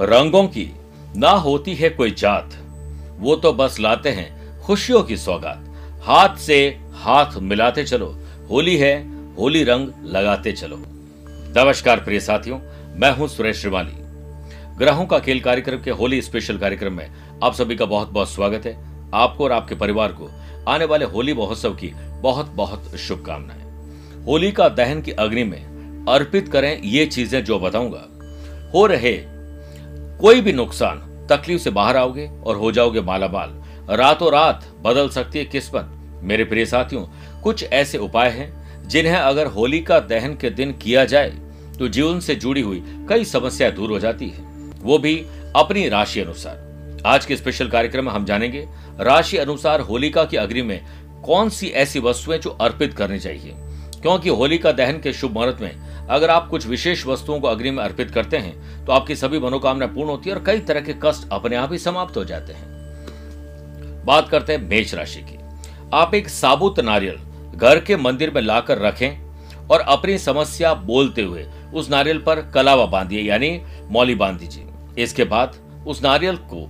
रंगों की ना होती है कोई जात। वो तो बस लाते हैं खुशियों की सौगात। हाथ से हाथ मिलाते चलो, होली है, होली रंग लगाते चलो। नमस्कार प्रिय साथियों, मैं हूँ सुरेश श्रीवाली। ग्रहों का खेल कार्यक्रम के होली स्पेशल कार्यक्रम में आप सभी का बहुत बहुत स्वागत है। आपको और आपके परिवार को आने वाले होली महोत्सव की बहुत बहुत शुभकामनाएँ। होली का दहन की अग्नि में अर्पित करें ये चीज़ें जो बताऊँगा। हो रहे कोई भी नुकसान, तकलीफ़ से बाहर आओगे और हो जाओगे मालामाल रातों रात बदल सकती है किस्मत। मेरे प्रिय साथियों, कुछ ऐसे उपाय हैं जिन्हें अगर होली का दहन के दिन किया जाए तो जीवन से जुड़ी हुई कई समस्याएँ दूर हो जाती है। वो भी अपनी राशि अनुसार। आज के स्पेशल कार्यक्रम में हम जानेंगे राशि अनुसार होलिका की अग्नि में कौन सी ऐसी वस्तुएँ जो अर्पित करनी चाहिए। क्योंकि होलिका दहन के शुभ मुहूर्त में अगर आप कुछ विशेष वस्तुओं को अग्नि में अर्पित करते हैं तो आपकी सभी मनोकामना पूर्ण होती है और कई तरह के कष्ट अपने आप ही समाप्त हो जाते हैं। बात करते हैं मेष राशि की। आप एक साबुत नारियल घर के मंदिर में लाकर रखें और अपनी समस्या बोलते हुए उस नारियल पर कलावा बांधिए, यानी मौली बाँध दीजिए। इसके बाद उस नारियल को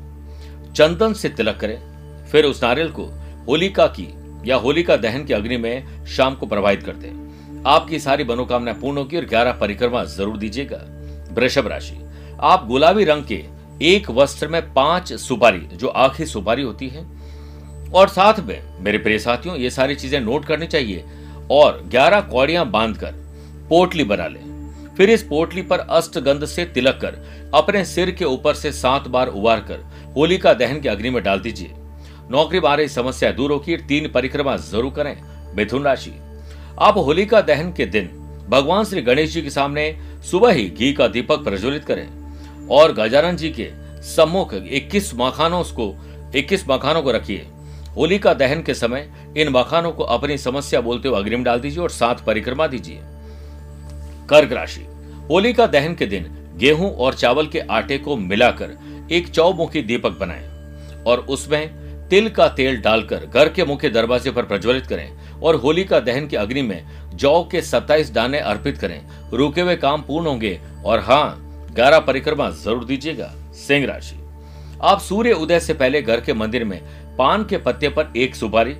चंदन से तिलक करें। फिर उस नारियल को होलिका की या होलिका दहन की अग्नि में शाम को प्रवाहित कर दें आपकी सारी मनोकामना पूर्ण होगी और ग्यारह परिक्रमा ज़रूर दीजिएगा। वृषभ राशि, आप गुलाबी रंग के एक वस्त्र में पाँच सुपारी, जो आखिरी सुपारी होती है। और साथ में, मेरे प्रिय साथियों, ये सारी चीज़ें नोट करनी चाहिए और ग्यारह कौड़ियाँ बांधकर पोटली बना लें। फिर इस पोटली पर अष्टगंध से तिलक कर, अपने सिर के ऊपर से सात बार उबार कर होलिका दहन के अग्नि में डाल दीजिए। नौकरी बारे समस्या दूर होगी तीन परिक्रमा ज़रूर करें। मिथुन राशि आप होलिका दहन के दिन भगवान श्री गणेश जी के सामने सुबह ही घी का दीपक प्रज्वलित करें और गजानन जी के सम्मुख 21 मखानों को 21 मखानों को रखिए। होलिका दहन के समय इन मखानों को अपनी समस्या बोलते हुए अग्रिम डाल दीजिए और साथ परिक्रमा दीजिए। कर्क राशि। होलिका दहन के दिन गेहूँ और चावल के आटे को मिलाकर एक चौमुखी दीपक बनाएँ और उसमें तिल का तेल डालकर घर के मुख्य दरवाजे पर प्रज्वलित करें और होली का दहन की अग्नि में जौ के 27 दाने अर्पित करें। रुके हुए काम पूर्ण होंगे और हाँ ग्यारह परिक्रमा ज़रूर दीजिएगा, सिंह राशि। आप सूर्य उदय से पहले घर के मंदिर में पान के पत्ते पर एक सुपारी,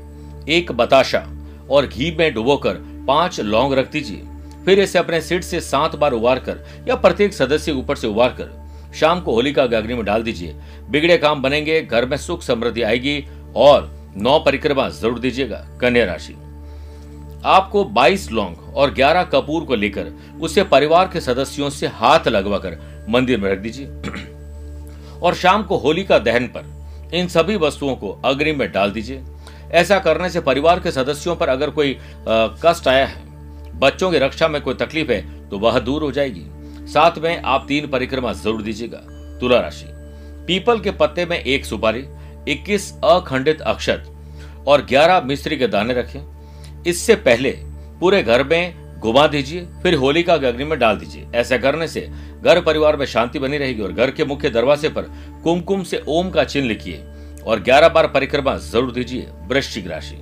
एक बताशा और घी में डुबोकर पाँच लौंग रख दीजिए। फिर इसे अपने सिर से सात बार उबार कर या प्रत्येक सदस्य ऊपर से उबार कर शाम को होलिका के अग्नि में डाल दीजिए। बिगड़े काम बनेंगे, घर में सुख समृद्धि आएगी और नौ परिक्रमा ज़रूर दीजिएगा, कन्या राशि। आपको 22 लौंग और 11 कपूर को लेकर उसे परिवार के सदस्यों से हाथ लगवाकर मंदिर में रख दीजिए। और शाम को होली का दहन पर इन सभी वस्तुओं को अग्नि में डाल दीजिए। ऐसा करने से परिवार के सदस्यों पर अगर कोई कष्ट आया है, बच्चों की रक्षा में कोई तकलीफ़ है तो वह दूर हो जाएगी। साथ में आप तीन परिक्रमा ज़रूर दीजिएगा, तुला राशि। पीपल के पत्ते में एक सुपारी 21 अखंडित अक्षत और 11 मिश्री के दाने रखें। इससे पहले पूरे घर में घुमा दीजिए, फिर होलिका के अग्नि में डाल दीजिए। ऐसा करने से घर परिवार में शांति बनी रहेगी और घर के मुख्य दरवाजे पर कुमकुम से ओम का चिन्ह लिखिए और 11 बार परिक्रमा ज़रूर दीजिए, वृश्चिक राशि।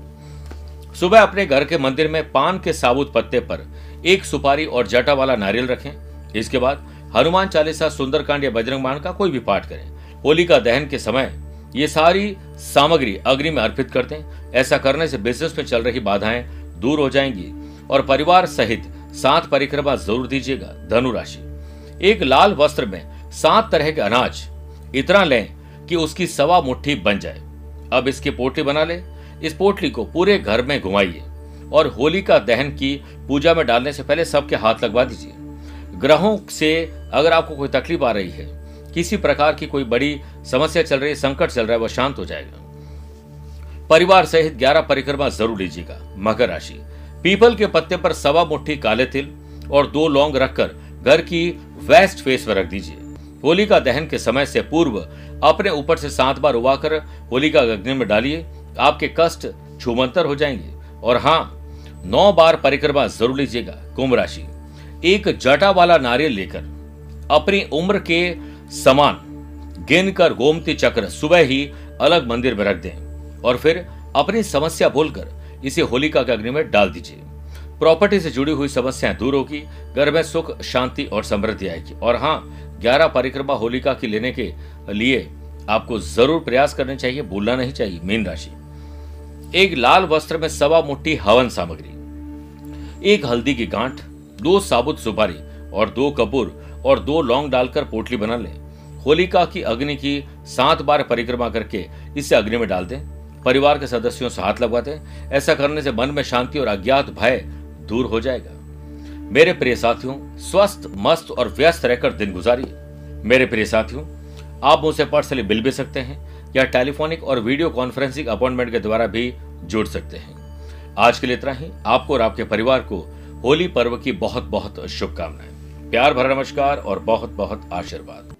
सुबह अपने घर के मंदिर में पान के साबुत पत्ते पर एक सुपारी और जटा वाला नारियल रखें। इसके बाद हनुमान चालीसा, सुंदरकांड या बजरंग बाण का कोई भी पाठ करें। होलिका दहन के समय ये सारी सामग्री अग्नि में अर्पित करते हैं। ऐसा करने से बिज़नेस में चल रही बाधाएँ दूर हो जाएँगी और परिवार सहित सात परिक्रमा ज़रूर दीजिएगा धनु राशि एक लाल वस्त्र में सात तरह के अनाज इतना लें कि उसकी सवा मुट्ठी बन जाए। अब इसकी पोटली बना ले। इस पोटली को पूरे घर में घुमाइए और होली का दहन की पूजा में डालने से पहले सबके हाथ लगवा दीजिए। ग्रहों से अगर आपको कोई तकलीफ़ आ रही है, किसी प्रकार की कोई बड़ी समस्या चल रही है, संकट चल रहा है, वह शांत हो जाएगा। परिवार सहित ग्यारह परिक्रमा ज़रूर लीजिएगा, मकर राशि। पीपल के पत्ते पर सवा मुट्ठी काले तिल और दो लौंग रखकर घर की वेस्ट फेस पर रख दीजिए। होलिका दहन के समय से पूर्व अपने ऊपर से सात बार उबाकर होलिका अग्नि में डालिए, आपके कष्ट छुमंतर हो जाएँगे। और हाँ नौ बार परिक्रमा ज़रूर लीजिएगा, कुंभ राशि। एक जटा वाला नारियल लेकर अपनी उम्र के समान गिनकर गोमती चक्र सुबह ही अलग मंदिर में रख दें और फिर अपनी समस्या बोलकर इसे होलिका के अग्नि में डाल दीजिए। प्रॉपर्टी से जुड़ी हुई समस्याएँ दूर होगी, घर में सुख, शांति और समृद्धि आएगी। और हाँ ग्यारह परिक्रमा होलिका की लेने के लिए आपको ज़रूर प्रयास करने चाहिए, भूलना नहीं चाहिए, मीन राशि। एक लाल वस्त्र में सवा मुट्ठी हवन सामग्री, एक हल्दी की गांठ दो साबुत सुपारी और दो कपूर और दो लौंग डालकर पोटली बना लें। होलिका की अग्नि की सात बार परिक्रमा करके इसे अग्नि में डाल दें। परिवार के सदस्यों से हाथ लगवा दें। ऐसा करने से मन में शांति और अज्ञात भय दूर हो जाएगा। मेरे प्रिय साथियों, स्वस्थ, मस्त और व्यस्त रहकर दिन गुजारिए। मेरे प्रिय साथियों, आप मुझसे पर्सनली मिल भी सकते हैं या टेलीफोनिक और वीडियो कॉन्फ्रेंसिंग अपॉइंटमेंट के द्वारा भी जुड़ सकते हैं। आज के लिए इतना ही। आपको और आपके परिवार को होली पर्व की बहुत बहुत शुभकामनाएँ। प्यार भरा नमस्कार और बहुत बहुत आशीर्वाद।